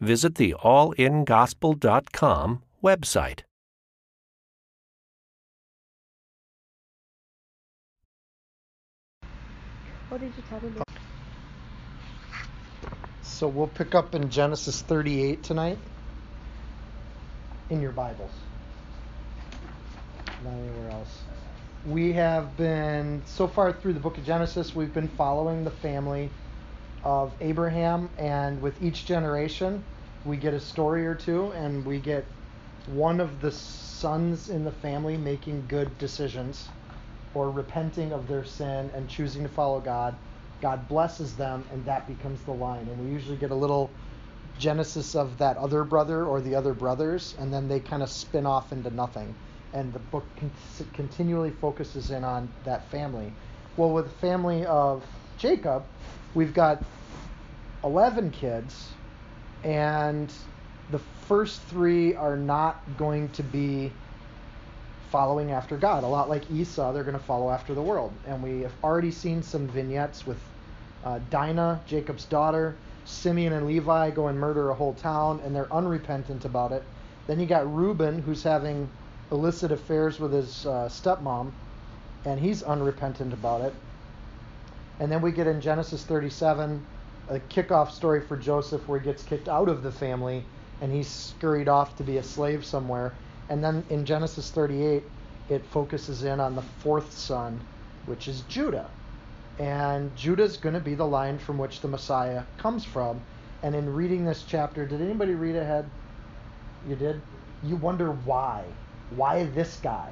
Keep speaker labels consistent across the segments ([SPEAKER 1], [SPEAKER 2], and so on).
[SPEAKER 1] visit the allingospel.com website.
[SPEAKER 2] What did you tell me?
[SPEAKER 3] So we'll pick up in Genesis 38 tonight in your Bibles. Not anywhere else. We have been, so far through the book of Genesis, we've been following the family of Abraham, and with each generation, we get a story or two, and we get one of the sons in the family making good decisions or repenting of their sin and choosing to follow God. God blesses them, and that becomes the line. And we usually get a little genesis of that other brother or the other brothers, and then they kind of spin off into nothing. And the book con- continually focuses in on that family. Well, with the family of Jacob, we've got 11 kids, and the first three are not going to be following after God. A lot like Esau, they're going to follow after the world. And we have already seen some vignettes with uh, Dinah, Jacob's daughter, Simeon and Levi go and murder a whole town, and they're unrepentant about it. Then you got Reuben, who's having illicit affairs with his uh, stepmom, and he's unrepentant about it. And then we get in Genesis 37 a kickoff story for Joseph where he gets kicked out of the family and he's scurried off to be a slave somewhere. And then in Genesis 38, it focuses in on the fourth son, which is Judah. And Judah's going to be the line from which the Messiah comes from. And in reading this chapter, did anybody read ahead? You did? You wonder why. Why this guy?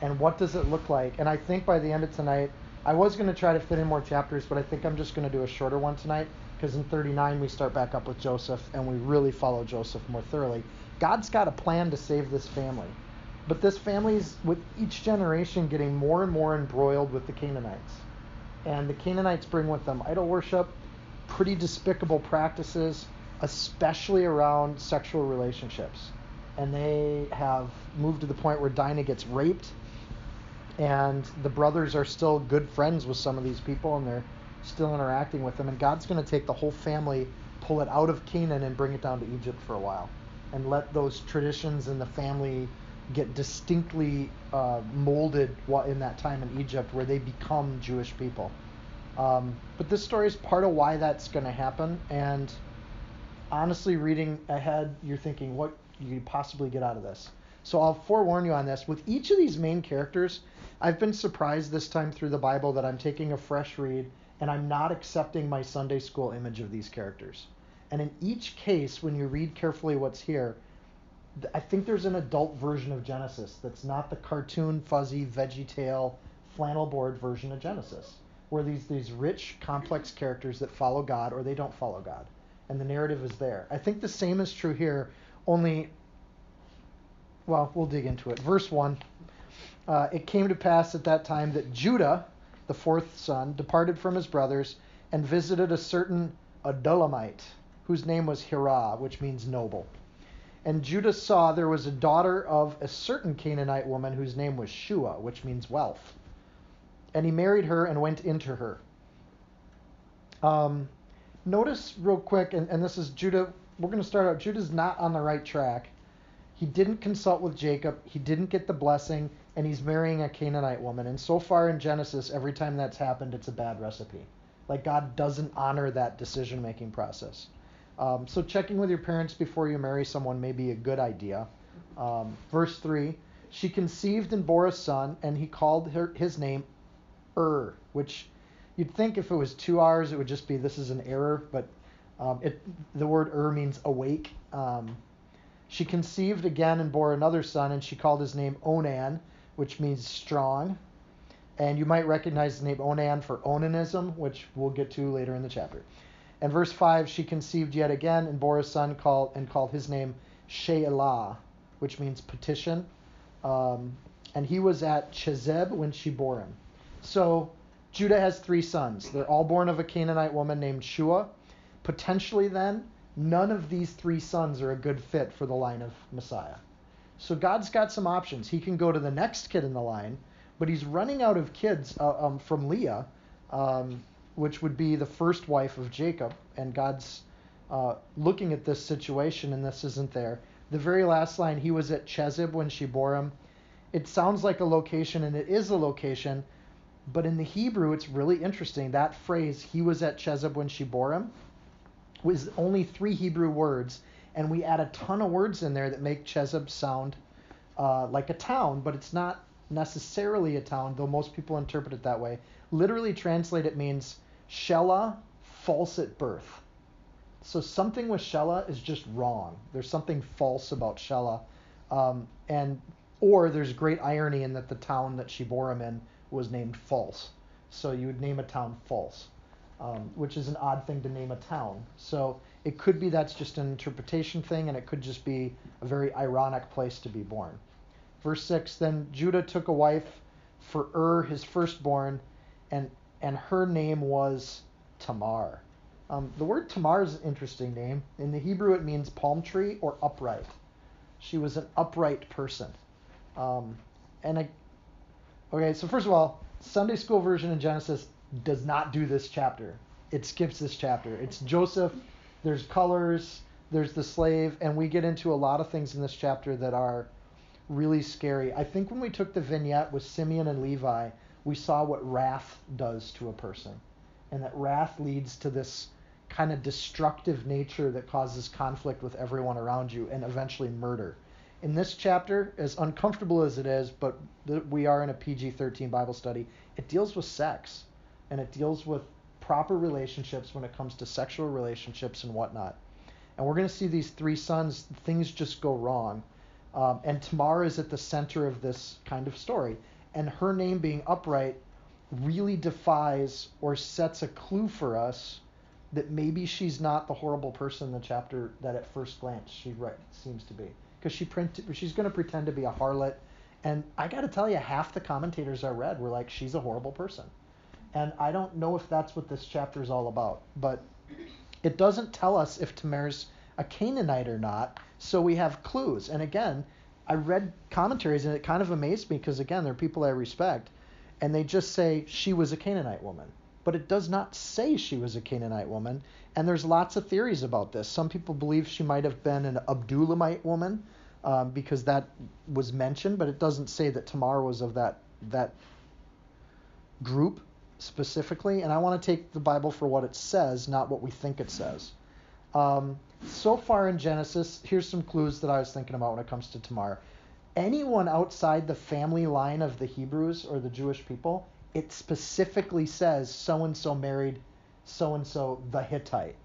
[SPEAKER 3] And what does it look like? And I think by the end of tonight, I was going to try to fit in more chapters, but I think I'm just going to do a shorter one tonight because in 39 we start back up with Joseph and we really follow Joseph more thoroughly. God's got a plan to save this family. But this family's, with each generation, getting more and more embroiled with the Canaanites. And the Canaanites bring with them idol worship, pretty despicable practices, especially around sexual relationships. And they have moved to the point where Dinah gets raped, and the brothers are still good friends with some of these people, and they're still interacting with them. And God's going to take the whole family, pull it out of Canaan, and bring it down to Egypt for a while, and let those traditions in the family get distinctly uh, molded in that time in Egypt, where they become Jewish people. Um, but this story is part of why that's going to happen. And honestly, reading ahead, you're thinking, what you could possibly get out of this? So I'll forewarn you on this. With each of these main characters, I've been surprised this time through the Bible that I'm taking a fresh read and I'm not accepting my Sunday school image of these characters. And in each case, when you read carefully what's here, I think there's an adult version of Genesis that's not the cartoon, fuzzy, veggie tail, flannel board version of Genesis, where these these rich, complex characters that follow God or they don't follow God, and the narrative is there. I think the same is true here, only. Well, we'll dig into it. Verse one. Uh, it came to pass at that time that Judah, the fourth son, departed from his brothers and visited a certain Adullamite, whose name was Hirah, which means noble. And Judah saw there was a daughter of a certain Canaanite woman whose name was Shua, which means wealth. And he married her and went into her. Um, notice real quick, and, and this is Judah. We're going to start out. Judah's not on the right track. He didn't consult with Jacob. He didn't get the blessing and he's marrying a Canaanite woman. And so far in Genesis, every time that's happened, it's a bad recipe. Like God doesn't honor that decision making process. Um, so checking with your parents before you marry someone may be a good idea. Um, verse 3 She conceived and bore a son, and he called her, his name Ur, which you'd think if it was two hours, it would just be this is an error, but um, it, the word Ur means awake. She conceived again and bore another son, and she called his name Onan which means strong. And you might recognize the name Onan for onanism, which we'll get to later in the chapter. And verse 5, she conceived yet again and bore a son called and called his name Shelah, which means petition. Um, and he was at Chezib when she bore him. So Judah has three sons. They're all born of a Canaanite woman named Shua. Potentially, then, none of these three sons are a good fit for the line of Messiah. So God's got some options. He can go to the next kid in the line, but he's running out of kids uh, um, from Leah, um, which would be the first wife of Jacob. And God's uh, looking at this situation, and this isn't there. The very last line, he was at Chezib when she bore him. It sounds like a location, and it is a location, but in the Hebrew, it's really interesting. That phrase, he was at Chezib when she bore him, was only three Hebrew words, and we add a ton of words in there that make Chezib sound uh, like a town, but it's not necessarily a town, though most people interpret it that way. Literally translate it means Shelah, false at birth. So something with Shelah is just wrong. There's something false about Shelah, Um, and or there's great irony in that the town that she bore him in was named False. So you would name a town False, um, which is an odd thing to name a town. So it could be that's just an interpretation thing, and it could just be a very ironic place to be born. Verse 6 Then Judah took a wife for Ur, his firstborn, and, and her name was Tamar. Um, the word Tamar is an interesting name. In the Hebrew, it means palm tree or upright. She was an upright person. Um, and I, okay, so first of all, Sunday school version in Genesis does not do this chapter. It skips this chapter. It's Joseph. There's colors. There's the slave, and we get into a lot of things in this chapter that are really scary. I think when we took the vignette with Simeon and Levi, we saw what wrath does to a person, and that wrath leads to this kind of destructive nature that causes conflict with everyone around you and eventually murder in this chapter, as uncomfortable as it is, but th- we are in a PG 13 Bible study, it deals with sex and it deals with proper relationships when it comes to sexual relationships and whatnot. And we're going to see these three sons, things just go wrong. Um, and Tamar is at the center of this kind of story. And her name being upright really defies or sets a clue for us that maybe she's not the horrible person in the chapter that at first glance she right, seems to be because she print she's going to pretend to be a harlot. And I got to tell you, half the commentators I read were like, she's a horrible person. And I don't know if that's what this chapter is all about, but it doesn't tell us if Tamar's a Canaanite or not. So we have clues. And again, I read commentaries and it kind of amazed me because again, they're people I respect, and they just say she was a Canaanite woman but it does not say she was a Canaanite woman. And there's lots of theories about this. Some people believe she might have been an Adullamite woman um, because that was mentioned, but it doesn't say that Tamar was of that that group specifically. And I want to take the Bible for what it says, not what we think it says. Um, so far in Genesis, here's some clues that I was thinking about when it comes to Tamar. Anyone outside the family line of the Hebrews or the Jewish people it specifically says so and so married so and so the Hittite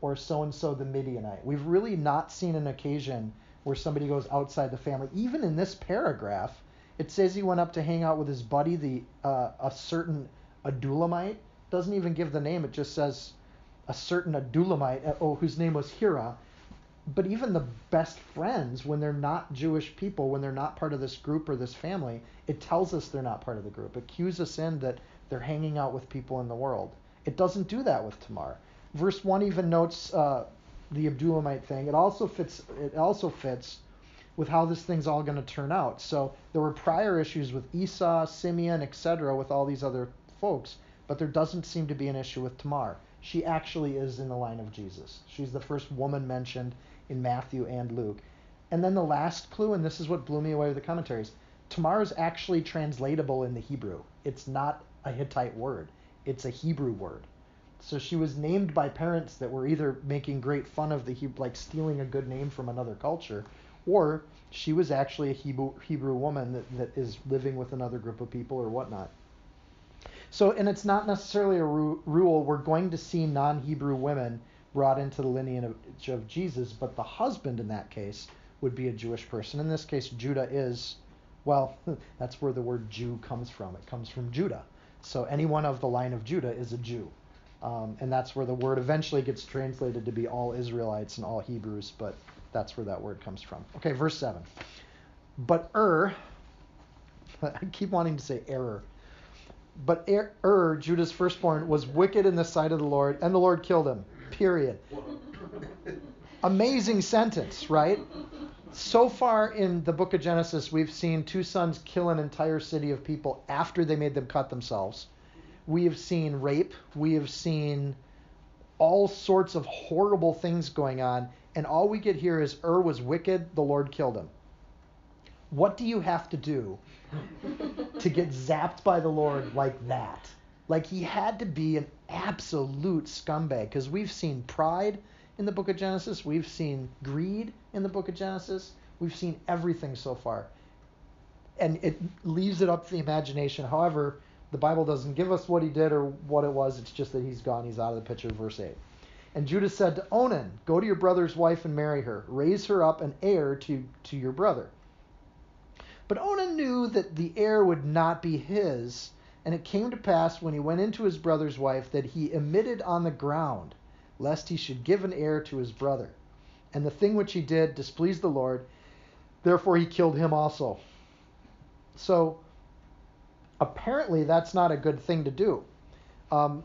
[SPEAKER 3] or so and so the Midianite. We've really not seen an occasion where somebody goes outside the family. Even in this paragraph, it says he went up to hang out with his buddy, the uh, a certain Adullamite. Doesn't even give the name. It just says a certain Adullamite, uh, oh, whose name was Hira but even the best friends, when they're not Jewish people, when they're not part of this group or this family, it tells us they're not part of the group. It cues us in that they're hanging out with people in the world. It doesn't do that with Tamar. Verse one even notes uh, the Adullamite thing. It also fits. It also fits with how this thing's all going to turn out. So there were prior issues with Esau, Simeon, etc., with all these other folks, but there doesn't seem to be an issue with Tamar. She actually is in the line of Jesus. She's the first woman mentioned in Matthew and Luke. And then the last clue, and this is what blew me away with the commentaries Tamar is actually translatable in the Hebrew. It's not a Hittite word, it's a Hebrew word. So she was named by parents that were either making great fun of the Hebrew, like stealing a good name from another culture, or she was actually a Hebrew, Hebrew woman that, that is living with another group of people or whatnot. So, and it's not necessarily a ru- rule. We're going to see non Hebrew women brought into the lineage of Jesus, but the husband in that case would be a Jewish person. In this case, Judah is, well, that's where the word Jew comes from. It comes from Judah. So anyone of the line of Judah is a Jew. Um, and that's where the word eventually gets translated to be all Israelites and all Hebrews, but that's where that word comes from. Okay, verse 7. But Ur, I keep wanting to say error. But Er, Ur, Judah's firstborn, was wicked in the sight of the Lord, and the Lord killed him. Period. Amazing sentence, right? So far in the book of Genesis, we've seen two sons kill an entire city of people after they made them cut themselves. We have seen rape. We have seen all sorts of horrible things going on. And all we get here is Ur was wicked, the Lord killed him. What do you have to do to get zapped by the Lord like that? Like he had to be an absolute scumbag because we've seen pride in the book of Genesis, we've seen greed in the book of Genesis, we've seen everything so far. And it leaves it up to the imagination. However, the Bible doesn't give us what he did or what it was, it's just that he's gone, he's out of the picture, verse 8. And Judah said to Onan, Go to your brother's wife and marry her, raise her up an heir to, to your brother. But Onan knew that the heir would not be his, and it came to pass when he went into his brother's wife that he emitted on the ground, lest he should give an heir to his brother. And the thing which he did displeased the Lord, therefore he killed him also. So apparently that's not a good thing to do. Um,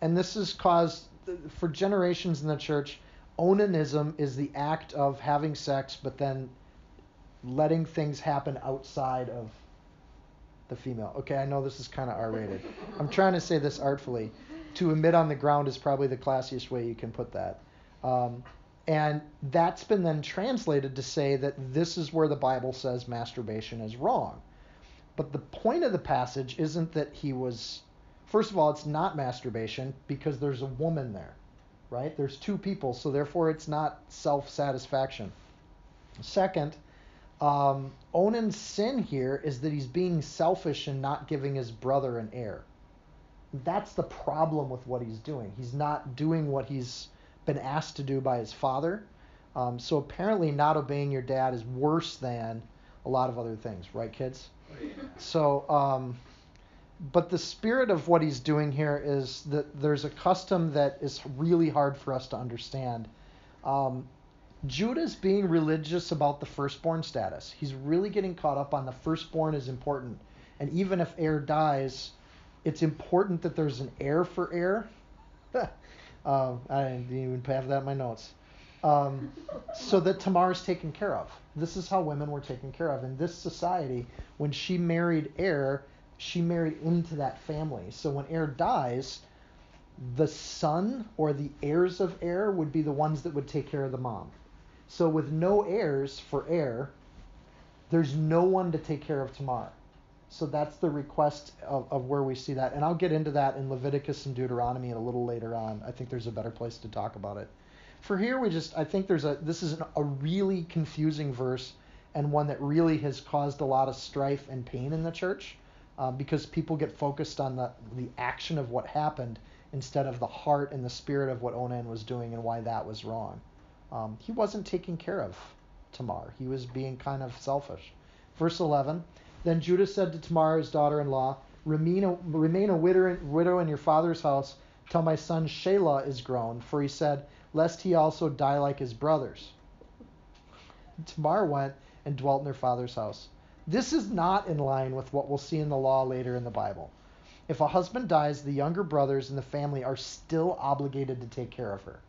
[SPEAKER 3] and this has caused, for generations in the church, onanism is the act of having sex, but then letting things happen outside of the female. Okay, I know this is kind of R rated. I'm trying to say this artfully. To emit on the ground is probably the classiest way you can put that. Um, and that's been then translated to say that this is where the Bible says masturbation is wrong. But the point of the passage isn't that he was, first of all, it's not masturbation because there's a woman there, right? There's two people, so therefore it's not self satisfaction. Second, um, Onan's sin here is that he's being selfish and not giving his brother an heir. That's the problem with what he's doing. He's not doing what he's been asked to do by his father. Um, so apparently, not obeying your dad is worse than a lot of other things, right, kids? So, um, but the spirit of what he's doing here is that there's a custom that is really hard for us to understand. Um, Judah's being religious about the firstborn status. He's really getting caught up on the firstborn is important. And even if heir dies, it's important that there's an heir for heir. uh, I didn't even have that in my notes. Um, so that Tamar is taken care of. This is how women were taken care of. In this society, when she married heir, she married into that family. So when heir dies, the son or the heirs of heir would be the ones that would take care of the mom. So with no heirs for heir, there's no one to take care of Tamar. So that's the request of, of where we see that. And I'll get into that in Leviticus and Deuteronomy a little later on. I think there's a better place to talk about it. For here, we just, I think there's a, this is an, a really confusing verse and one that really has caused a lot of strife and pain in the church uh, because people get focused on the, the action of what happened instead of the heart and the spirit of what Onan was doing and why that was wrong um, he wasn't taking care of Tamar. He was being kind of selfish. Verse 11 Then Judah said to Tamar, his daughter in law, remain a, remain a widow, widow in your father's house till my son Shelah is grown, for he said, Lest he also die like his brothers. Tamar went and dwelt in her father's house. This is not in line with what we'll see in the law later in the Bible. If a husband dies, the younger brothers in the family are still obligated to take care of her.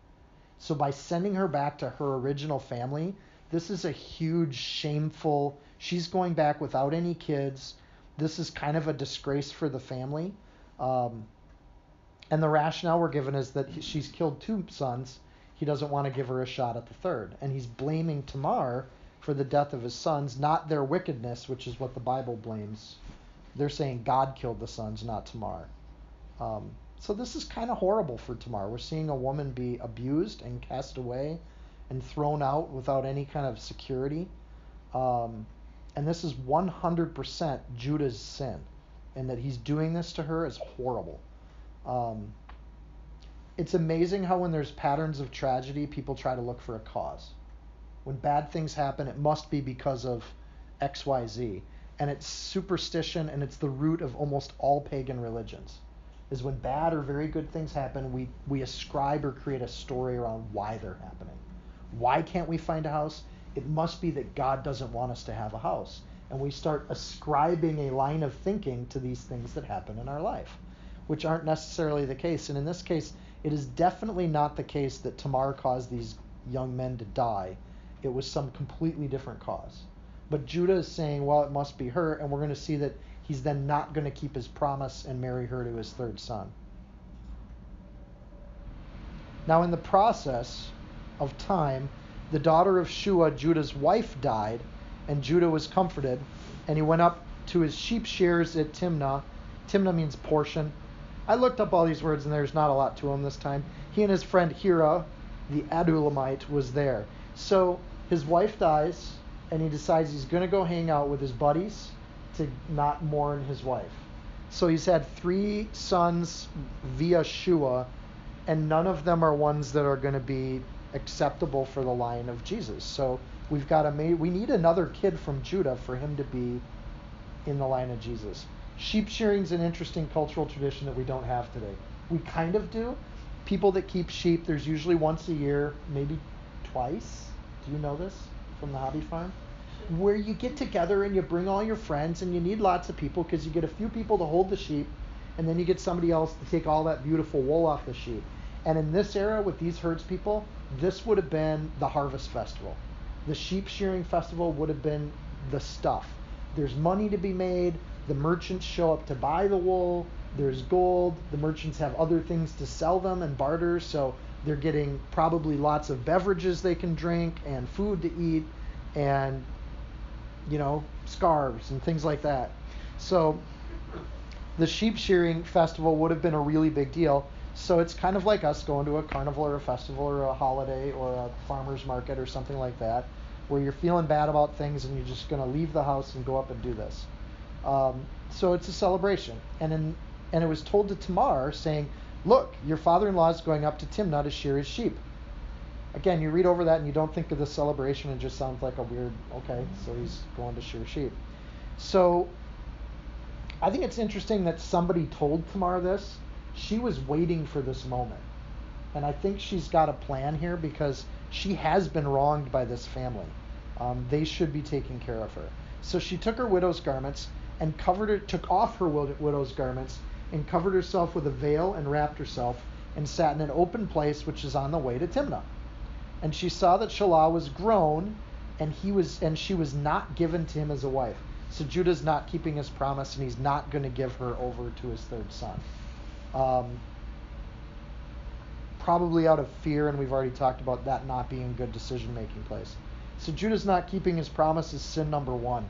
[SPEAKER 3] So by sending her back to her original family, this is a huge shameful. She's going back without any kids. This is kind of a disgrace for the family. Um, and the rationale we're given is that she's killed two sons. He doesn't want to give her a shot at the third. And he's blaming Tamar for the death of his sons, not their wickedness, which is what the Bible blames. They're saying God killed the sons, not Tamar. Um, so this is kind of horrible for Tamar. We're seeing a woman be abused and cast away and thrown out without any kind of security. Um, and this is 100% Judah's sin. And that he's doing this to her is horrible. Um, it's amazing how when there's patterns of tragedy, people try to look for a cause. When bad things happen, it must be because of XYZ. And it's superstition and it's the root of almost all pagan religions is when bad or very good things happen, we, we ascribe or create a story around why they're happening. Why can't we find a house? It must be that God doesn't want us to have a house. And we start ascribing a line of thinking to these things that happen in our life, which aren't necessarily the case. And in this case, it is definitely not the case that Tamar caused these young men to die. It was some completely different cause. But Judah is saying, well, it must be her, and we're going to see that he's then not going to keep his promise and marry her to his third son. Now, in the process of time, the daughter of Shua, Judah's wife, died, and Judah was comforted, and he went up to his sheep shears at Timnah. Timnah means portion. I looked up all these words, and there's not a lot to them this time. He and his friend Hira, the Adullamite, was there. So his wife dies, and he decides he's going to go hang out with his buddies to not mourn his wife. So he's had three sons via Shua, and none of them are ones that are going to be acceptable for the line of Jesus. So we've got a we need another kid from Judah for him to be in the line of Jesus. Sheep shearing is an interesting cultural tradition that we don't have today. We kind of do. People that keep sheep, there's usually once a year, maybe twice. Do you know this from the hobby farm? Where you get together and you bring all your friends and you need lots of people because you get a few people to hold the sheep and then you get somebody else to take all that beautiful wool off the sheep. And in this era with these herds people, this would have been the harvest festival. The sheep shearing festival would have been the stuff. There's money to be made. The merchants show up to buy the wool. There's gold. The merchants have other things to sell them and barter. So they're getting probably lots of beverages they can drink and food to eat and you know, scarves and things like that. So the sheep shearing festival would have been a really big deal. So it's kind of like us going to a carnival or a festival or a holiday or a farmer's market or something like that, where you're feeling bad about things and you're just going to leave the house and go up and do this. Um, so it's a celebration. And in, and it was told to Tamar saying, Look, your father in law is going up to Timnah to shear his sheep again, you read over that and you don't think of the celebration. It just sounds like a weird, okay, so he's going to shear sheep. So I think it's interesting that somebody told Tamar this. She was waiting for this moment. And I think she's got a plan here because she has been wronged by this family. Um, they should be taking care of her. So she took her widow's garments and covered her, took off her widow's garments and covered herself with a veil and wrapped herself and sat in an open place which is on the way to Timnah and she saw that Shelah was grown, and he was and she was not given to him as a wife. So Judah's not keeping his promise, and he's not going to give her over to his third son. Um, probably out of fear, and we've already talked about that not being a good decision making place. So Judah's not keeping his promise is sin number one.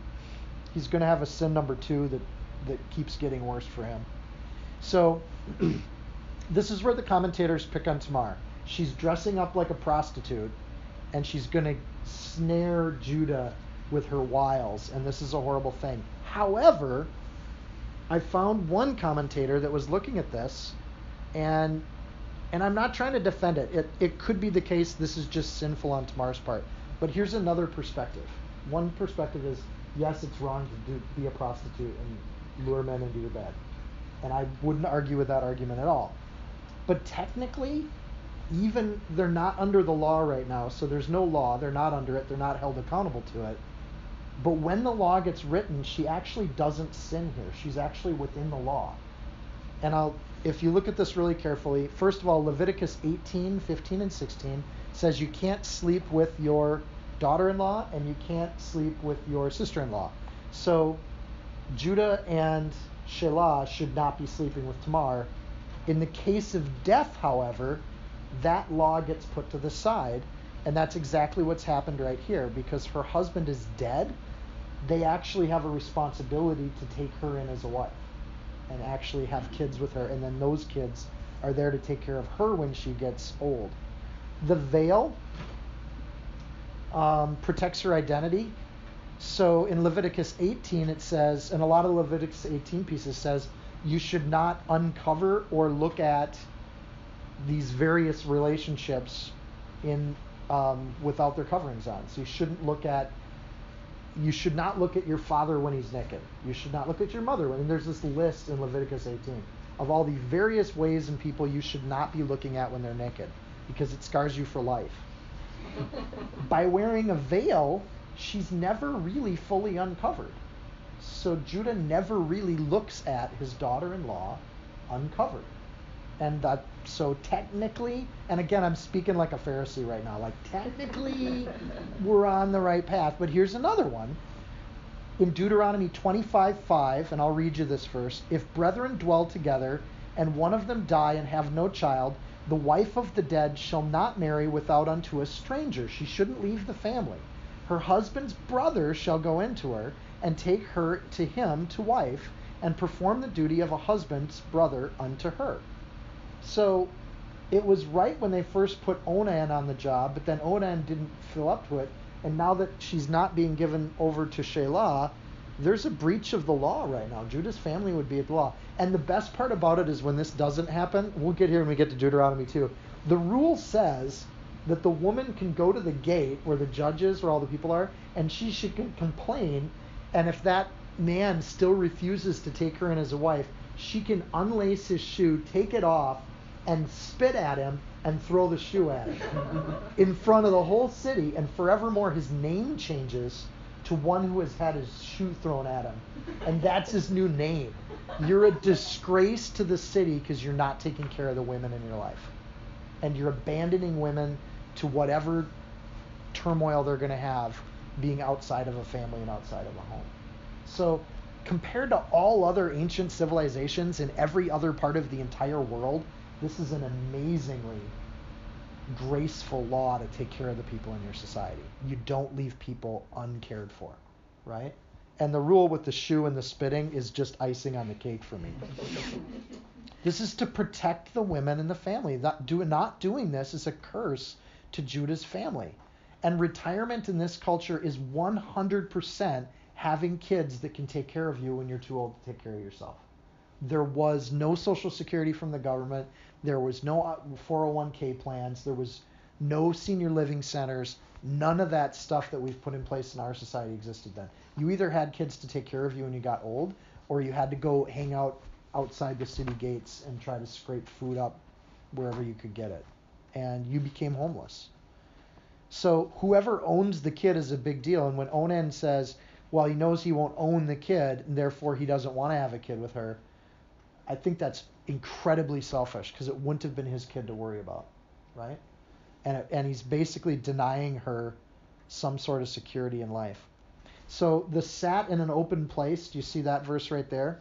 [SPEAKER 3] He's going to have a sin number two that that keeps getting worse for him. So this is where the commentators pick on Tamar she's dressing up like a prostitute and she's going to snare Judah with her wiles, and this is a horrible thing. However, I found one commentator that was looking at this, and and I'm not trying to defend it. It it could be the case this is just sinful on Tamar's part, but here's another perspective. One perspective is yes, it's wrong to do, be a prostitute and lure men into your bed, and I wouldn't argue with that argument at all. But technically, even they're not under the law right now, so there's no law. They're not under it. They're not held accountable to it. But when the law gets written, she actually doesn't sin here. She's actually within the law. And I'll, if you look at this really carefully, first of all, Leviticus 18, 15, and 16 says you can't sleep with your daughter-in-law and you can't sleep with your sister-in-law. So Judah and Shelah should not be sleeping with Tamar. In the case of death, however, that law gets put to the side. And that's exactly what's happened right here because her husband is dead. They actually have a responsibility to take her in as a wife and actually have kids with her. And then those kids are there to take care of her when she gets old. The veil um, protects her identity. So in Leviticus 18, it says, and a lot of Leviticus 18 pieces says, you should not uncover or look at these various relationships in um, without their coverings on. So you shouldn't look at you should not look at your father when he's naked. You should not look at your mother when and there's this list in Leviticus 18. of all the various ways and people you should not be looking at when they're naked because it scars you for life. By wearing a veil, she's never really fully uncovered. So Judah never really looks at his daughter in law uncovered. And that, so technically, and again, I'm speaking like a Pharisee right now, like technically we're on the right path. But here's another one. In Deuteronomy 25:5, and I'll read you this verse If brethren dwell together, and one of them die and have no child, the wife of the dead shall not marry without unto a stranger. She shouldn't leave the family. Her husband's brother shall go into her and take her to him to wife and perform the duty of a husband's brother unto her. So it was right when they first put Onan on the job, but then Onan didn't fill up to it. And now that she's not being given over to Shelah, there's a breach of the law right now. Judah's family would be at the law. And the best part about it is when this doesn't happen, we'll get here when we get to Deuteronomy 2. The rule says that the woman can go to the gate where the judges, where all the people are, and she should complain. And if that man still refuses to take her in as a wife, she can unlace his shoe, take it off, and spit at him and throw the shoe at him in front of the whole city. And forevermore, his name changes to one who has had his shoe thrown at him. And that's his new name. You're a disgrace to the city because you're not taking care of the women in your life. And you're abandoning women to whatever turmoil they're going to have being outside of a family and outside of a home. So, compared to all other ancient civilizations in every other part of the entire world, this is an amazingly graceful law to take care of the people in your society. You don't leave people uncared for, right? And the rule with the shoe and the spitting is just icing on the cake for me. this is to protect the women in the family. That do, not doing this is a curse to Judah's family. And retirement in this culture is 100% having kids that can take care of you when you're too old to take care of yourself. There was no social security from the government. There was no 401k uh, plans. There was no senior living centers. None of that stuff that we've put in place in our society existed then. You either had kids to take care of you when you got old, or you had to go hang out outside the city gates and try to scrape food up wherever you could get it. And you became homeless. So whoever owns the kid is a big deal. And when Onan says, well, he knows he won't own the kid, and therefore he doesn't want to have a kid with her, I think that's incredibly selfish because it wouldn't have been his kid to worry about, right? And and he's basically denying her some sort of security in life. So the sat in an open place. Do you see that verse right there?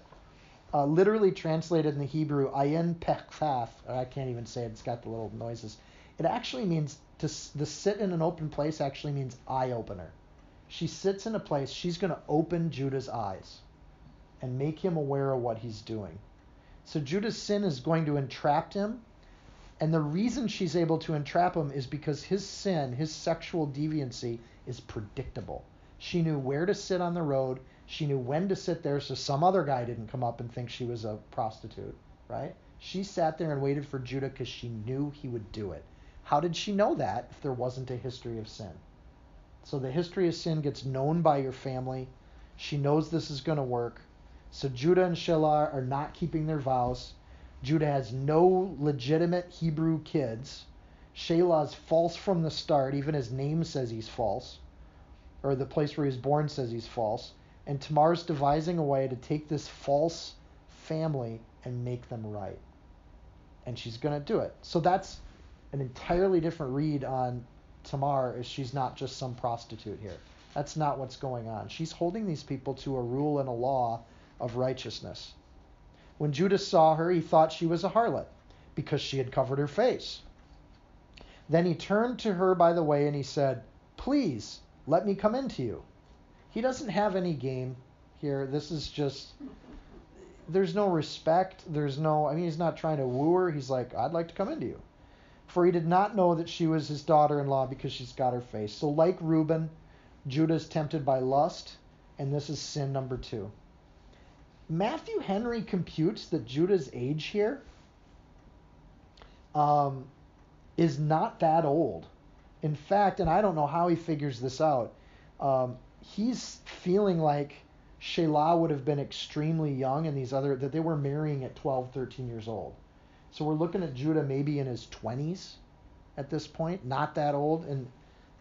[SPEAKER 3] Uh, literally translated in the Hebrew, ayin pechthaf. I can't even say it. It's got the little noises. It actually means to the sit in an open place. Actually means eye opener. She sits in a place. She's going to open Judah's eyes and make him aware of what he's doing. So Judah's sin is going to entrap him. And the reason she's able to entrap him is because his sin, his sexual deviancy, is predictable. She knew where to sit on the road. She knew when to sit there so some other guy didn't come up and think she was a prostitute, right? She sat there and waited for Judah because she knew he would do it. How did she know that if there wasn't a history of sin? So the history of sin gets known by your family. She knows this is going to work. So Judah and Shelah are not keeping their vows. Judah has no legitimate Hebrew kids. Shelah's false from the start. Even his name says he's false. Or the place where he's born says he's false. And Tamar's devising a way to take this false family and make them right. And she's going to do it. So that's an entirely different read on Tamar is she's not just some prostitute here. That's not what's going on. She's holding these people to a rule and a law of righteousness. When Judah saw her, he thought she was a harlot because she had covered her face. Then he turned to her by the way and he said, Please, let me come into you. He doesn't have any game here. This is just, there's no respect. There's no, I mean, he's not trying to woo her. He's like, I'd like to come into you. For he did not know that she was his daughter in law because she's got her face. So, like Reuben, Judah is tempted by lust, and this is sin number two. Matthew Henry computes that Judah's age here um, is not that old. In fact, and I don't know how he figures this out, um, he's feeling like Shelah would have been extremely young, and these other that they were marrying at 12, 13 years old. So we're looking at Judah maybe in his 20s at this point, not that old, and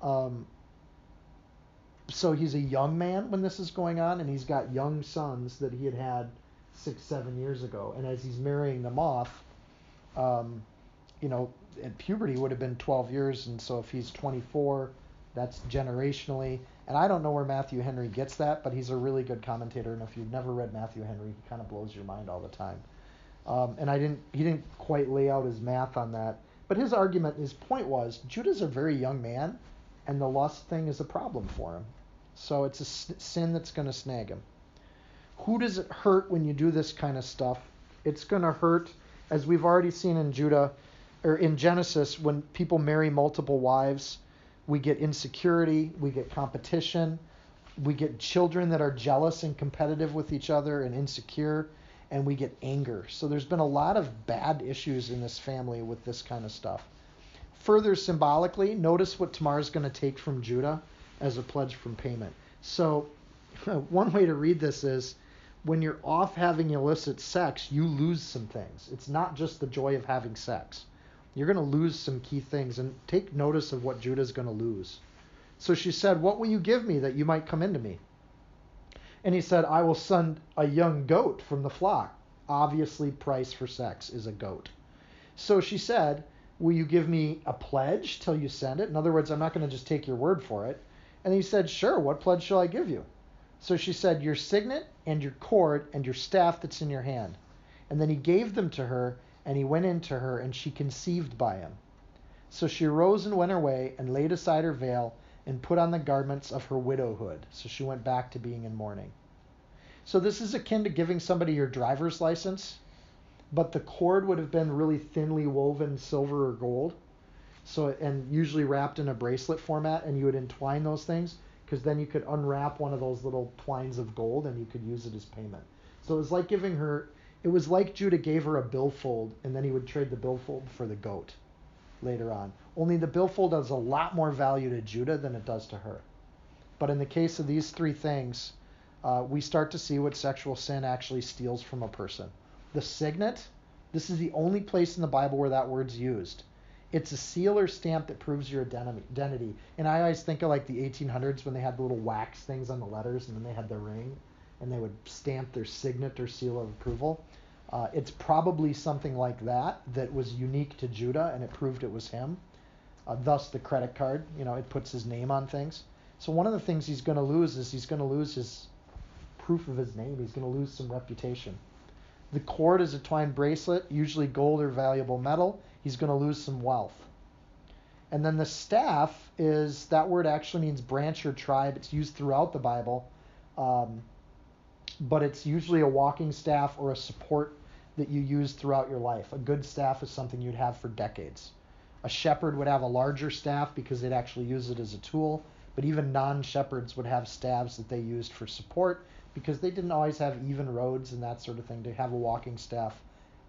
[SPEAKER 3] um, so he's a young man when this is going on, and he's got young sons that he had had six, seven years ago. And as he's marrying them off, um, you know, at puberty would have been 12 years, and so if he's 24, that's generationally. And I don't know where Matthew Henry gets that, but he's a really good commentator. And if you've never read Matthew Henry, he kind of blows your mind all the time. Um, and I didn't, he didn't quite lay out his math on that. But his argument, his point was, Judah's a very young man, and the lust thing is a problem for him. So it's a sin that's going to snag him. Who does it hurt when you do this kind of stuff? It's going to hurt, as we've already seen in Judah, or in Genesis, when people marry multiple wives, we get insecurity, we get competition, we get children that are jealous and competitive with each other and insecure, and we get anger. So there's been a lot of bad issues in this family with this kind of stuff. Further symbolically, notice what Tamar is going to take from Judah as a pledge from payment. So, one way to read this is when you're off having illicit sex, you lose some things. It's not just the joy of having sex. You're going to lose some key things, and take notice of what Judah's going to lose. So she said, What will you give me that you might come into me? And he said, I will send a young goat from the flock. Obviously, price for sex is a goat. So she said, Will you give me a pledge till you send it? In other words, I'm not going to just take your word for it. And he said, Sure, what pledge shall I give you? So she said, Your signet and your cord and your staff that's in your hand. And then he gave them to her, and he went in to her, and she conceived by him. So she arose and went her way, and laid aside her veil, and put on the garments of her widowhood. So she went back to being in mourning. So this is akin to giving somebody your driver's license, but the cord would have been really thinly woven silver or gold so and usually wrapped in a bracelet format, and you would entwine those things because then you could unwrap one of those little twines of gold and you could use it as payment. So it was like giving her. It was like Judah gave her a billfold, and then he would trade the billfold for the goat later on. Only the billfold has a lot more value to Judah than it does to her. But in the case of these three things, uh, we start to see what sexual sin actually steals from a person. The signet, this is the only place in the Bible where that word's used. It's a seal or stamp that proves your identity. And I always think of like the 1800s when they had the little wax things on the letters and then they had the ring and they would stamp their signet or seal of approval. Uh, it's probably something like that that was unique to Judah and it proved it was him. Uh, thus, the credit card, you know, it puts his name on things. So, one of the things he's going to lose is he's going to lose his proof of his name. He's going to lose some reputation. The cord is a twine bracelet, usually gold or valuable metal. He's going to lose some wealth. And then the staff is that word actually means branch or tribe. It's used throughout the Bible, um, but it's usually a walking staff or a support that you use throughout your life. A good staff is something you'd have for decades. A shepherd would have a larger staff because they'd actually use it as a tool, but even non shepherds would have staves that they used for support because they didn't always have even roads and that sort of thing. To have a walking staff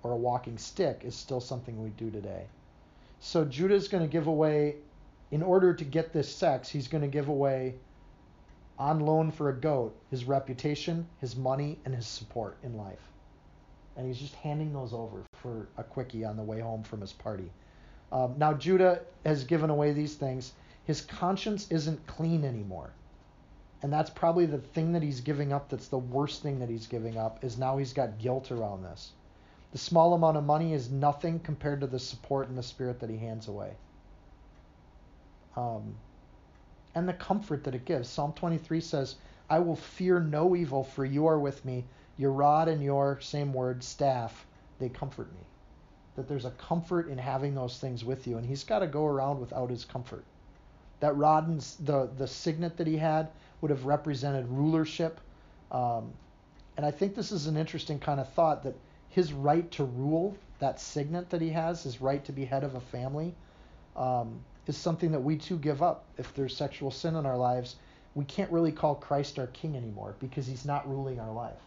[SPEAKER 3] or a walking stick is still something we do today. So Judah is going to give away, in order to get this sex, he's going to give away on loan for a goat his reputation, his money, and his support in life. And he's just handing those over for a quickie on the way home from his party. Um, now, Judah has given away these things. His conscience isn't clean anymore and that's probably the thing that he's giving up that's the worst thing that he's giving up is now he's got guilt around this. The small amount of money is nothing compared to the support and the spirit that he hands away. Um, and the comfort that it gives. Psalm 23 says i will fear no evil for you are with me. Your rod and your same word staff they comfort me. That there's a comfort in having those things with you and he's got to go around without his comfort. That rod and the the signet that he had would have represented rulership. Um, and I think this is an interesting kind of thought that his right to rule, that signet that he has, his right to be head of a family, um, is something that we too give up. If there's sexual sin in our lives, we can't really call Christ our king anymore because he's not ruling our life.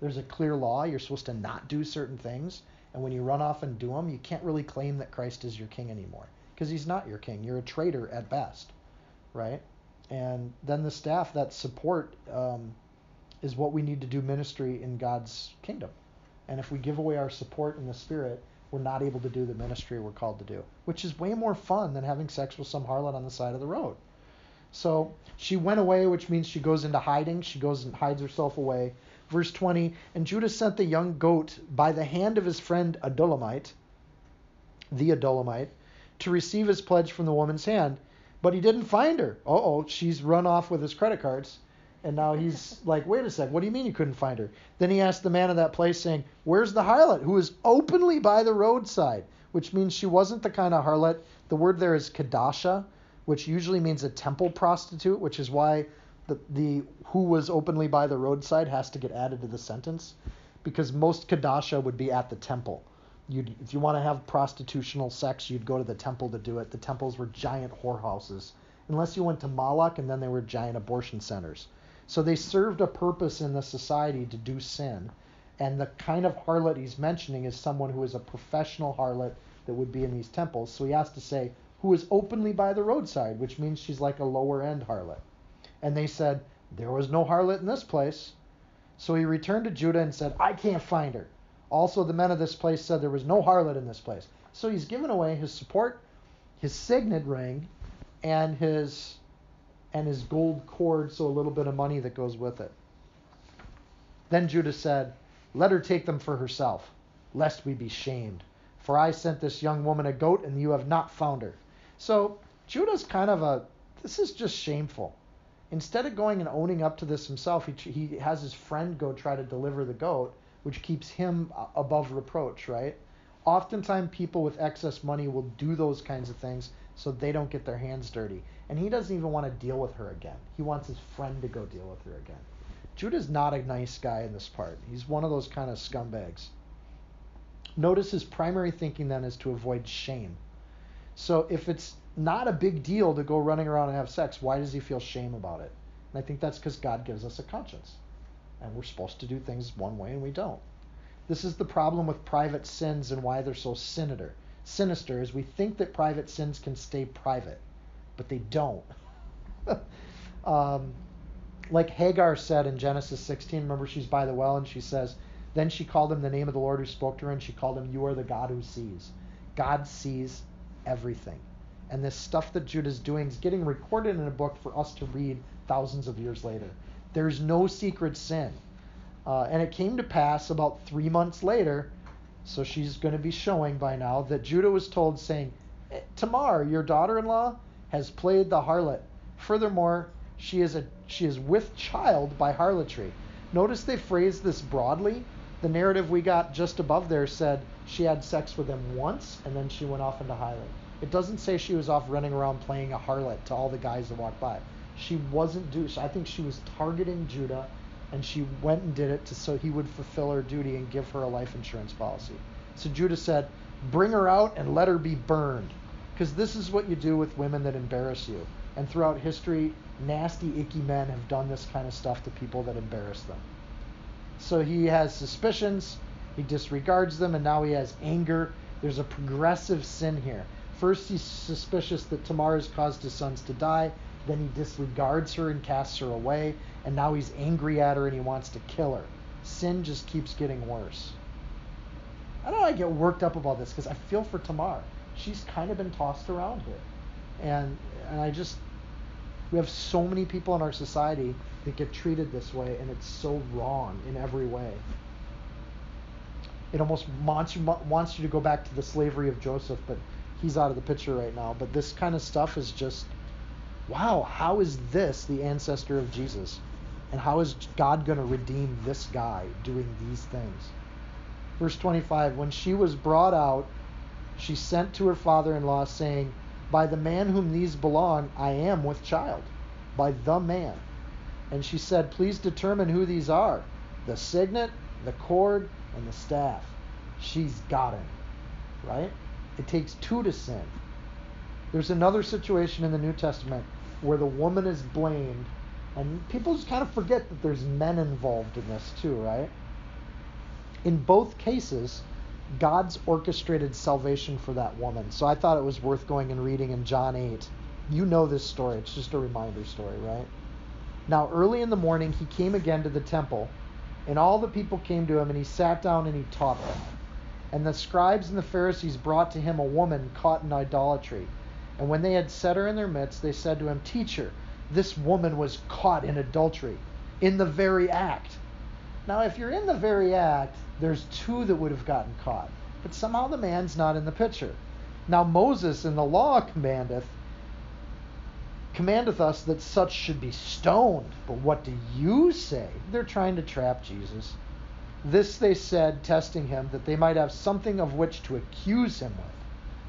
[SPEAKER 3] There's a clear law. You're supposed to not do certain things. And when you run off and do them, you can't really claim that Christ is your king anymore because he's not your king. You're a traitor at best, right? And then the staff that support um, is what we need to do ministry in God's kingdom. And if we give away our support in the spirit, we're not able to do the ministry we're called to do, which is way more fun than having sex with some harlot on the side of the road. So she went away, which means she goes into hiding. She goes and hides herself away. Verse 20 And Judah sent the young goat by the hand of his friend Adullamite, the Adullamite, to receive his pledge from the woman's hand. But he didn't find her. Uh oh, she's run off with his credit cards. And now he's like, wait a sec, what do you mean you couldn't find her? Then he asked the man of that place, saying, Where's the harlot who is openly by the roadside? Which means she wasn't the kind of harlot. The word there is kadasha, which usually means a temple prostitute, which is why the, the who was openly by the roadside has to get added to the sentence, because most kadasha would be at the temple. You'd, if you want to have prostitutional sex, you'd go to the temple to do it. The temples were giant whorehouses, unless you went to Moloch, and then they were giant abortion centers. So they served a purpose in the society to do sin. And the kind of harlot he's mentioning is someone who is a professional harlot that would be in these temples. So he has to say, who is openly by the roadside, which means she's like a lower end harlot. And they said, There was no harlot in this place. So he returned to Judah and said, I can't find her. Also, the men of this place said there was no harlot in this place. So he's given away his support, his signet ring, and his and his gold cord, so a little bit of money that goes with it. Then Judah said, Let her take them for herself, lest we be shamed. For I sent this young woman a goat, and you have not found her. So Judah's kind of a, this is just shameful. Instead of going and owning up to this himself, he, he has his friend go try to deliver the goat, which keeps him above reproach, right? Oftentimes, people with excess money will do those kinds of things so they don't get their hands dirty. And he doesn't even want to deal with her again. He wants his friend to go deal with her again. Judah's not a nice guy in this part. He's one of those kind of scumbags. Notice his primary thinking then is to avoid shame. So if it's not a big deal to go running around and have sex, why does he feel shame about it? And I think that's because God gives us a conscience. And we're supposed to do things one way and we don't. This is the problem with private sins and why they're so sinister sinister is we think that private sins can stay private, but they don't. um, like Hagar said in Genesis 16, remember she's by the well and she says, Then she called him the name of the Lord who spoke to her, and she called him, You are the God who sees. God sees everything. And this stuff that Judah's doing is getting recorded in a book for us to read thousands of years later. There's no secret sin. Uh, and it came to pass about three months later so she's going to be showing by now that Judah was told, saying, eh, Tamar, your daughter-in-law, has played the harlot. Furthermore, she is a she is with child by harlotry. Notice they phrased this broadly. The narrative we got just above there said she had sex with him once and then she went off into hiding. It doesn't say she was off running around playing a harlot to all the guys that walked by. She wasn't do. I think she was targeting Judah and she went and did it to, so he would fulfill her duty and give her a life insurance policy. So Judah said, Bring her out and let her be burned. Because this is what you do with women that embarrass you. And throughout history, nasty, icky men have done this kind of stuff to people that embarrass them. So he has suspicions, he disregards them, and now he has anger. There's a progressive sin here. First, he's suspicious that Tamar has caused his sons to die. Then he disregards her and casts her away and now he's angry at her and he wants to kill her. Sin just keeps getting worse. I don't know. I get worked up about this because I feel for Tamar. She's kind of been tossed around here, and and I just we have so many people in our society that get treated this way, and it's so wrong in every way. It almost wants you wants you to go back to the slavery of Joseph, but he's out of the picture right now. But this kind of stuff is just, wow. How is this the ancestor of Jesus? And how is God going to redeem this guy doing these things? Verse 25 When she was brought out, she sent to her father in law, saying, By the man whom these belong, I am with child. By the man. And she said, Please determine who these are the signet, the cord, and the staff. She's got him. Right? It takes two to sin. There's another situation in the New Testament where the woman is blamed and people just kind of forget that there's men involved in this too, right? In both cases, God's orchestrated salvation for that woman. So I thought it was worth going and reading in John 8. You know this story, it's just a reminder story, right? Now, early in the morning, he came again to the temple, and all the people came to him, and he sat down and he taught them. And the scribes and the Pharisees brought to him a woman caught in idolatry. And when they had set her in their midst, they said to him, Teacher, this woman was caught in adultery, in the very act. Now, if you're in the very act, there's two that would have gotten caught. But somehow the man's not in the picture. Now, Moses in the law commandeth, commandeth us that such should be stoned. But what do you say? They're trying to trap Jesus. This they said, testing him, that they might have something of which to accuse him with.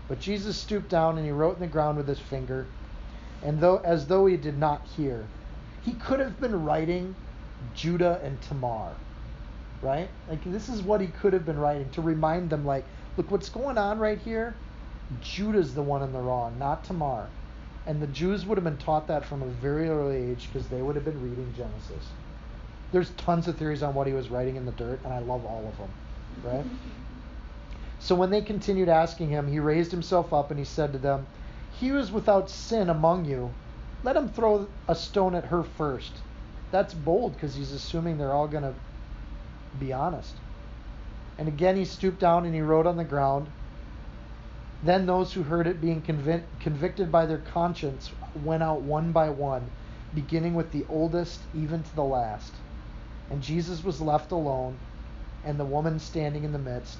[SPEAKER 3] But Jesus stooped down and he wrote in the ground with his finger, and though as though he did not hear. He could have been writing Judah and Tamar, right? Like this is what he could have been writing to remind them, like, look what's going on right here. Judah's the one in the wrong, not Tamar. And the Jews would have been taught that from a very early age because they would have been reading Genesis. There's tons of theories on what he was writing in the dirt, and I love all of them, right? So when they continued asking him, he raised himself up and he said to them, He who is without sin among you, let him throw a stone at her first. That's bold because he's assuming they're all going to be honest. And again he stooped down and he wrote on the ground. Then those who heard it, being convic- convicted by their conscience, went out one by one, beginning with the oldest even to the last. And Jesus was left alone, and the woman standing in the midst.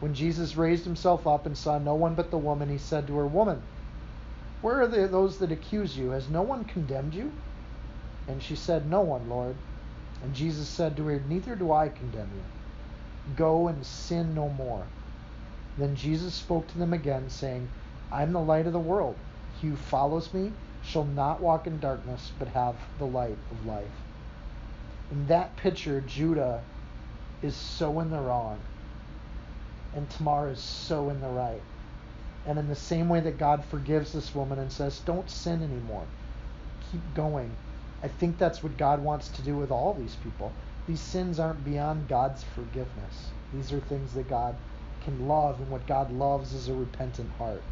[SPEAKER 3] When Jesus raised himself up and saw no one but the woman, he said to her, Woman, where are those that accuse you? Has no one condemned you? And she said, No one, Lord. And Jesus said to her, Neither do I condemn you. Go and sin no more. Then Jesus spoke to them again, saying, I am the light of the world. He who follows me shall not walk in darkness, but have the light of life. In that picture, Judah is so in the wrong, and Tamar is so in the right. And in the same way that God forgives this woman and says, Don't sin anymore, keep going. I think that's what God wants to do with all these people. These sins aren't beyond God's forgiveness. These are things that God can love, and what God loves is a repentant heart.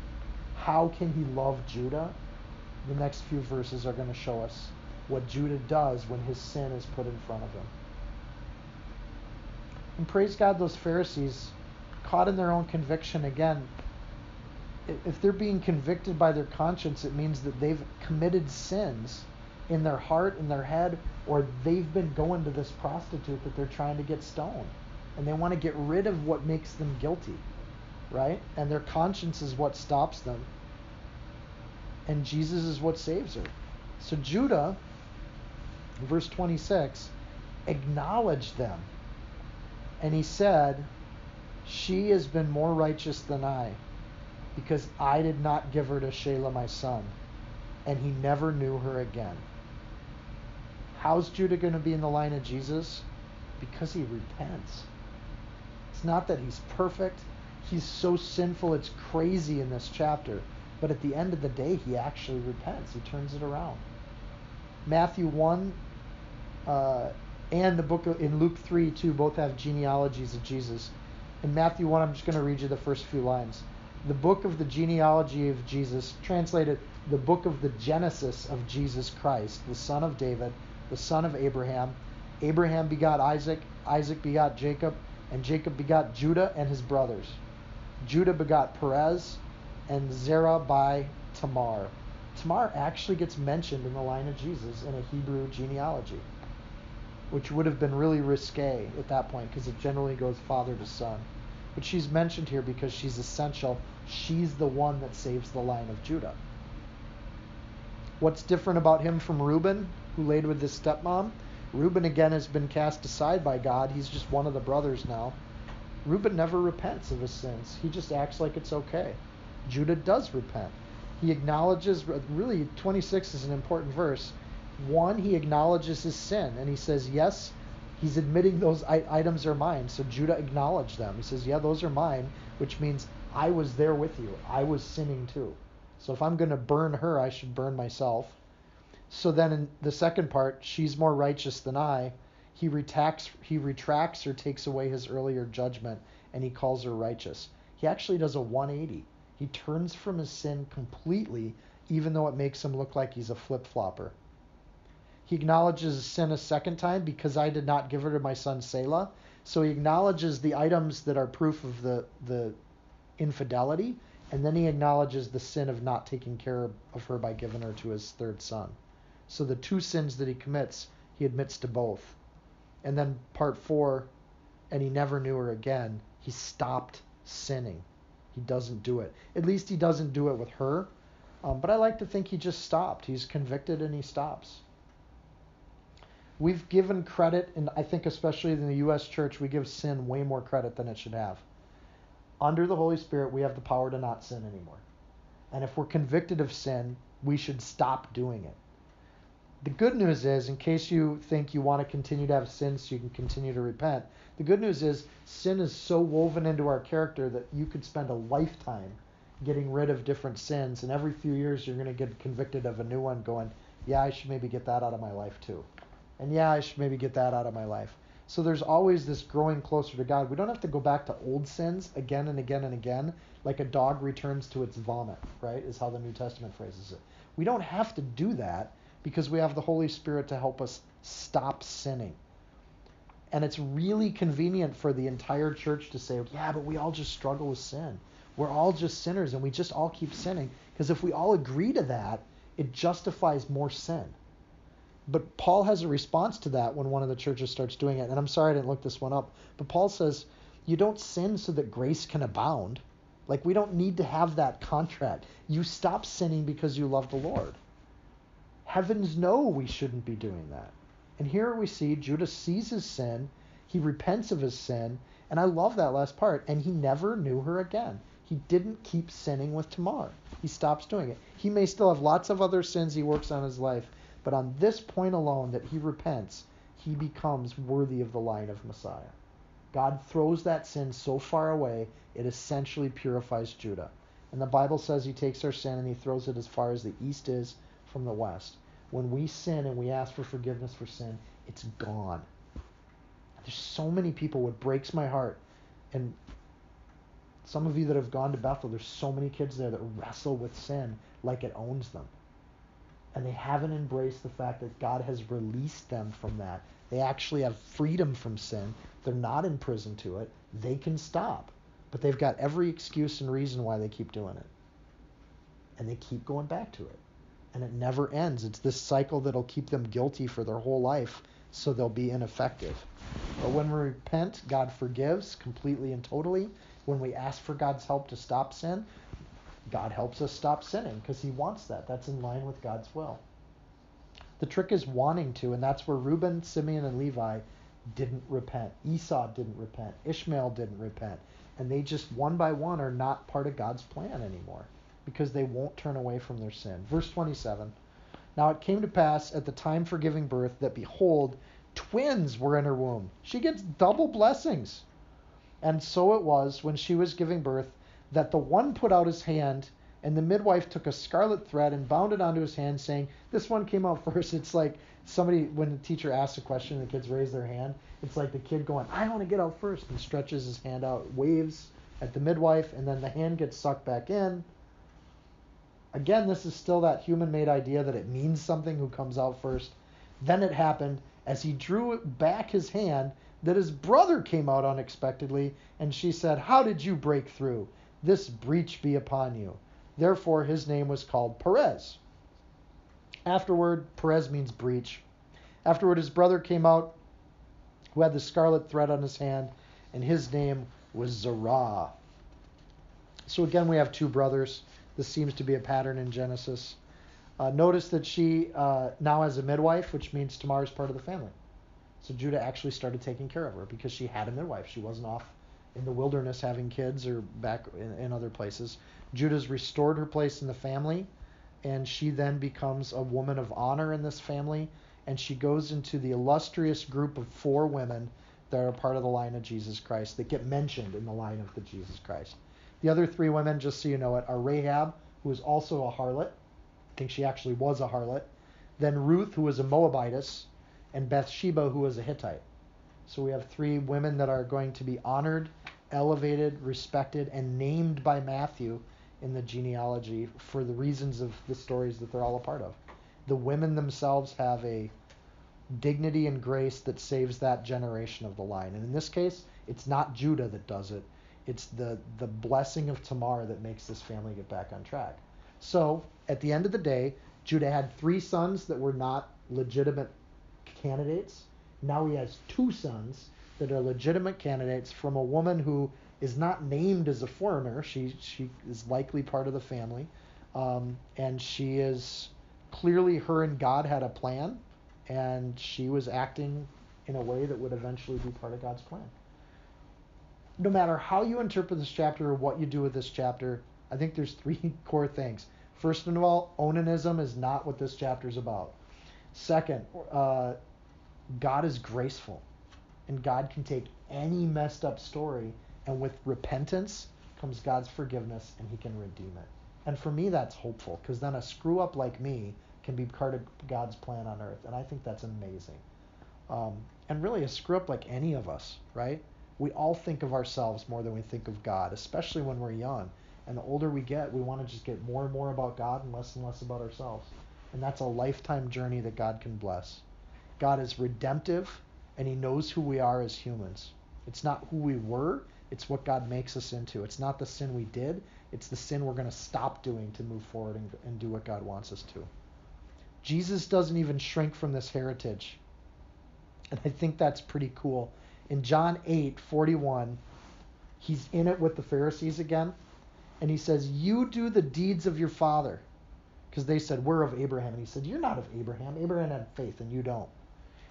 [SPEAKER 3] How can He love Judah? The next few verses are going to show us what Judah does when his sin is put in front of him. And praise God, those Pharisees, caught in their own conviction again, if they're being convicted by their conscience, it means that they've committed sins in their heart, in their head, or they've been going to this prostitute that they're trying to get stoned. And they want to get rid of what makes them guilty, right? And their conscience is what stops them. And Jesus is what saves her. So Judah, verse 26, acknowledged them. And he said, She has been more righteous than I, because I did not give her to Shelah my son. And he never knew her again. How's Judah going to be in the line of Jesus? Because he repents. It's not that he's perfect. He's so sinful, it's crazy in this chapter. But at the end of the day, he actually repents. He turns it around. Matthew 1 uh, and the book of, in Luke 3 too both have genealogies of Jesus. In Matthew 1, I'm just going to read you the first few lines. The book of the genealogy of Jesus, translated the book of the Genesis of Jesus Christ, the son of David, the son of Abraham. Abraham begot Isaac, Isaac begot Jacob, and Jacob begot Judah and his brothers. Judah begot Perez and Zerah by Tamar. Tamar actually gets mentioned in the line of Jesus in a Hebrew genealogy, which would have been really risque at that point because it generally goes father to son. But she's mentioned here because she's essential. She's the one that saves the line of Judah. What's different about him from Reuben, who laid with his stepmom? Reuben again has been cast aside by God. He's just one of the brothers now. Reuben never repents of his sins. He just acts like it's okay. Judah does repent. He acknowledges, really, 26 is an important verse. One, he acknowledges his sin, and he says, Yes, he's admitting those items are mine. So Judah acknowledged them. He says, Yeah, those are mine, which means I was there with you. I was sinning too. So if I'm going to burn her, I should burn myself. So then in the second part, she's more righteous than I. He retracts, he retracts or takes away his earlier judgment, and he calls her righteous. He actually does a 180. He turns from his sin completely, even though it makes him look like he's a flip flopper. He acknowledges sin a second time because I did not give her to my son Shelah. So he acknowledges the items that are proof of the, the infidelity, and then he acknowledges the sin of not taking care of her by giving her to his third son. So the two sins that he commits, he admits to both. And then part four, and he never knew her again. He stopped sinning. He doesn't do it. At least he doesn't do it with her. Um, but I like to think he just stopped. He's convicted and he stops. We've given credit, and I think especially in the U.S. church, we give sin way more credit than it should have. Under the Holy Spirit, we have the power to not sin anymore. And if we're convicted of sin, we should stop doing it. The good news is, in case you think you want to continue to have sin so you can continue to repent, the good news is sin is so woven into our character that you could spend a lifetime getting rid of different sins, and every few years you're going to get convicted of a new one, going, yeah, I should maybe get that out of my life too. And yeah, I should maybe get that out of my life. So there's always this growing closer to God. We don't have to go back to old sins again and again and again, like a dog returns to its vomit, right? Is how the New Testament phrases it. We don't have to do that because we have the Holy Spirit to help us stop sinning. And it's really convenient for the entire church to say, yeah, but we all just struggle with sin. We're all just sinners and we just all keep sinning. Because if we all agree to that, it justifies more sin. But Paul has a response to that when one of the churches starts doing it. And I'm sorry I didn't look this one up. But Paul says, you don't sin so that grace can abound. Like, we don't need to have that contract. You stop sinning because you love the Lord. Heavens know we shouldn't be doing that. And here we see Judas sees his sin, he repents of his sin, and I love that last part. And he never knew her again. He didn't keep sinning with Tamar. He stops doing it. He may still have lots of other sins he works on his life, but on this point alone that he repents, he becomes worthy of the line of Messiah. God throws that sin so far away, it essentially purifies Judah. And the Bible says he takes our sin and he throws it as far as the east is from the west. When we sin and we ask for forgiveness for sin, it's gone. There's so many people, what breaks my heart, and some of you that have gone to Bethel, there's so many kids there that wrestle with sin like it owns them. And they haven't embraced the fact that God has released them from that. They actually have freedom from sin. They're not in prison to it. They can stop. But they've got every excuse and reason why they keep doing it. And they keep going back to it. And it never ends. It's this cycle that'll keep them guilty for their whole life so they'll be ineffective. But when we repent, God forgives completely and totally. When we ask for God's help to stop sin, God helps us stop sinning because He wants that. That's in line with God's will. The trick is wanting to, and that's where Reuben, Simeon, and Levi didn't repent. Esau didn't repent. Ishmael didn't repent. And they just one by one are not part of God's plan anymore because they won't turn away from their sin. Verse 27 Now it came to pass at the time for giving birth that, behold, twins were in her womb. She gets double blessings. And so it was when she was giving birth that the one put out his hand, and the midwife took a scarlet thread and bound it onto his hand, saying, This one came out first. It's like somebody, when the teacher asks a question and the kids raise their hand, it's like the kid going, I want to get out first, and stretches his hand out, waves at the midwife, and then the hand gets sucked back in. Again, this is still that human made idea that it means something who comes out first. Then it happened as he drew back his hand that his brother came out unexpectedly, and she said, How did you break through? This breach be upon you. Therefore, his name was called Perez. Afterward, Perez means breach. Afterward, his brother came out who had the scarlet thread on his hand, and his name was Zerah. So again, we have two brothers. This seems to be a pattern in Genesis. Uh, notice that she uh, now has a midwife, which means Tamar is part of the family. So Judah actually started taking care of her because she had a midwife. She wasn't off in the wilderness having kids or back in, in other places. Judah's restored her place in the family, and she then becomes a woman of honor in this family, and she goes into the illustrious group of four women that are part of the line of Jesus Christ that get mentioned in the line of the Jesus Christ. The other three women, just so you know it, are Rahab, who is also a harlot. I think she actually was a harlot. Then Ruth, who was a Moabitess, and Bathsheba, who was a Hittite. So we have three women that are going to be honored, elevated, respected, and named by Matthew in the genealogy for the reasons of the stories that they're all a part of. The women themselves have a dignity and grace that saves that generation of the line. And in this case, it's not Judah that does it. It's the, the blessing of Tamar that makes this family get back on track. So at the end of the day, Judah had three sons that were not legitimate candidates. Now he has two sons that are legitimate candidates from a woman who is not named as a foreigner. She she is likely part of the family, um, and she is clearly her and God had a plan, and she was acting in a way that would eventually be part of God's plan. No matter how you interpret this chapter or what you do with this chapter, I think there's three core things. First of all, onanism is not what this chapter is about. Second, uh, God is graceful, and God can take any messed up story, and with repentance comes God's forgiveness, and He can redeem it. And for me, that's hopeful, because then a screw up like me can be part of God's plan on earth, and I think that's amazing. Um, and really, a screw up like any of us, right? We all think of ourselves more than we think of God, especially when we're young. And the older we get, we want to just get more and more about God and less and less about ourselves. And that's a lifetime journey that God can bless. God is redemptive and He knows who we are as humans. It's not who we were, it's what God makes us into. It's not the sin we did, it's the sin we're going to stop doing to move forward and, and do what God wants us to. Jesus doesn't even shrink from this heritage. And I think that's pretty cool. In John 8 41, he's in it with the Pharisees again and he says, You do the deeds of your father. Because they said, We're of Abraham. And he said, You're not of Abraham. Abraham had faith, and you don't.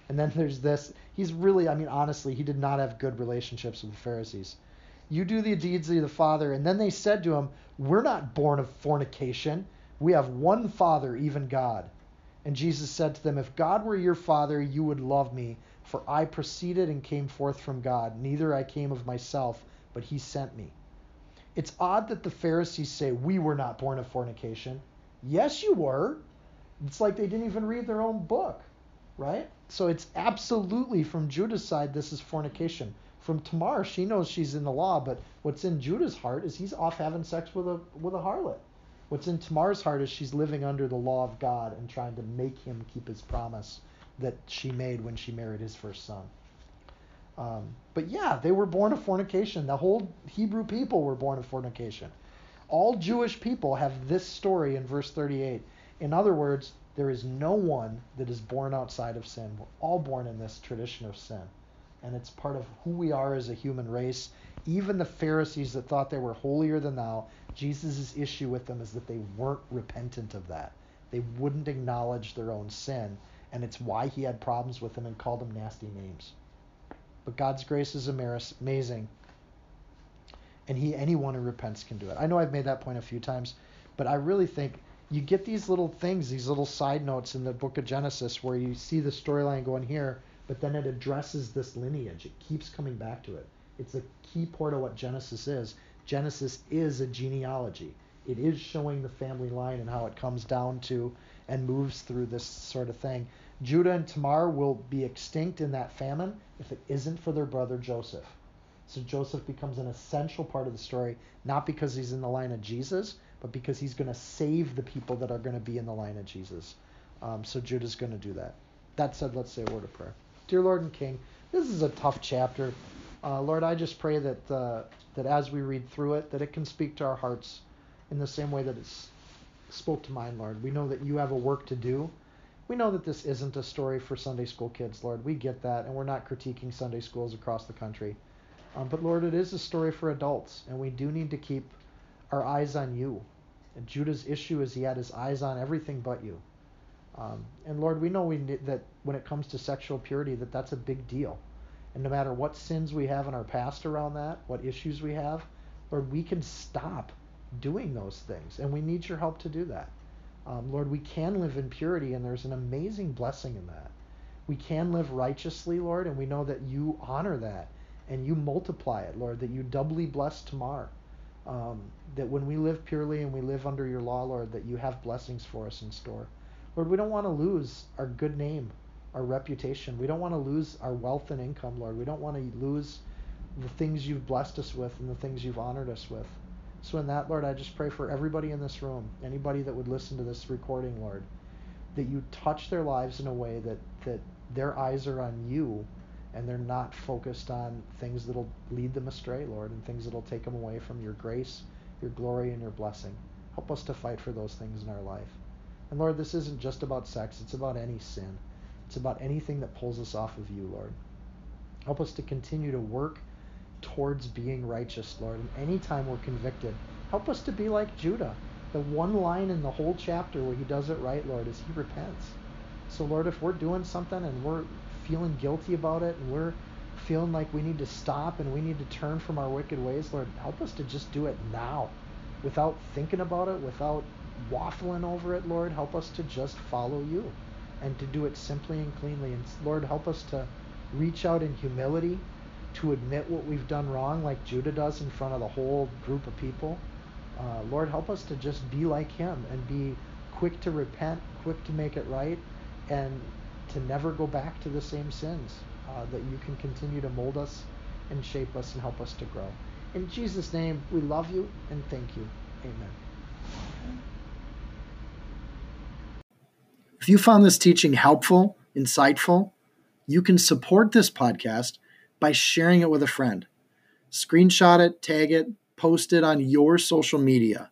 [SPEAKER 3] And then there's this. He's really, I mean, honestly, he did not have good relationships with the Pharisees. You do the deeds of the Father. And then they said to him, We're not born of fornication. We have one Father, even God. And Jesus said to them, If God were your Father, you would love me, for I proceeded and came forth from God. Neither I came of myself, but he sent me. It's odd that the Pharisees say, We were not born of fornication. Yes, you were. It's like they didn't even read their own book, right? So it's absolutely from Judah's side, this is fornication. From Tamar, she knows she's in the law, but what's in Judah's heart is he's off having sex with a with a harlot. What's in Tamar's heart is she's living under the law of God and trying to make him keep his promise that she made when she married his first son. Um, but yeah, they were born of fornication. The whole Hebrew people were born of fornication. All Jewish people have this story in verse 38. In other words, there is no one that is born outside of sin. We're all born in this tradition of sin. And it's part of who we are as a human race. Even the Pharisees that thought they were holier than thou, Jesus' issue with them is that they weren't repentant of that. They wouldn't acknowledge their own sin. And it's why he had problems with them and called them nasty names. But God's grace is amazing. And he anyone who repents can do it. I know I've made that point a few times, but I really think you get these little things, these little side notes in the book of Genesis where you see the storyline going here, but then it addresses this lineage. It keeps coming back to it. It's a key part of what Genesis is. Genesis is a genealogy. It is showing the family line and how it comes down to and moves through this sort of thing. Judah and Tamar will be extinct in that famine if it isn't for their brother Joseph. So Joseph becomes an essential part of the story, not because he's in the line of Jesus, but because he's going to save the people that are going to be in the line of Jesus. Um, so Judah's going to do that. That said, let's say a word of prayer. Dear Lord and King, this is a tough chapter. Uh, Lord, I just pray that uh, that as we read through it, that it can speak to our hearts in the same way that it spoke to mine, Lord. We know that you have a work to do we know that this isn't a story for Sunday school kids, Lord. We get that, and we're not critiquing Sunday schools across the country. Um, but Lord, it is a story for adults, and we do need to keep our eyes on you. And Judah's issue is he had his eyes on everything but you. Um, and Lord, we know we need that when it comes to sexual purity, that that's a big deal. And no matter what sins we have in our past around that, what issues we have, Lord, we can stop doing those things, and we need your help to do that. Um, Lord, we can live in purity, and there's an amazing blessing in that. We can live righteously, Lord, and we know that you honor that and you multiply it, Lord, that you doubly bless Tamar. Um, that when we live purely and we live under your law, Lord, that you have blessings for us in store. Lord, we don't want to lose our good name, our reputation. We don't want to lose our wealth and income, Lord. We don't want to lose the things you've blessed us with and the things you've honored us with. So, in that, Lord, I just pray for everybody in this room, anybody that would listen to this recording, Lord, that you touch their lives in a way that that their eyes are on you and they're not focused on things that'll lead them astray, Lord, and things that'll take them away from your grace, your glory, and your blessing. Help us to fight for those things in our life. And Lord, this isn't just about sex, it's about any sin. It's about anything that pulls us off of you, Lord. Help us to continue to work towards being righteous, Lord. And anytime we're convicted, help us to be like Judah. The one line in the whole chapter where he does it right, Lord, is he repents. So, Lord, if we're doing something and we're feeling guilty about it and we're feeling like we need to stop and we need to turn from our wicked ways, Lord, help us to just do it now without thinking about it, without waffling over it, Lord. Help us to just follow you and to do it simply and cleanly. And Lord, help us to reach out in humility to admit what we've done wrong, like Judah does in front of the whole group of people. Uh, Lord, help us to just be like him and be quick to repent, quick to make it right, and to never go back to the same sins. Uh, that you can continue to mold us and shape us and help us to grow. In Jesus' name, we love you and thank you. Amen.
[SPEAKER 2] If you found this teaching helpful, insightful, you can support this podcast by sharing it with a friend. Screenshot it, tag it, post it on your social media.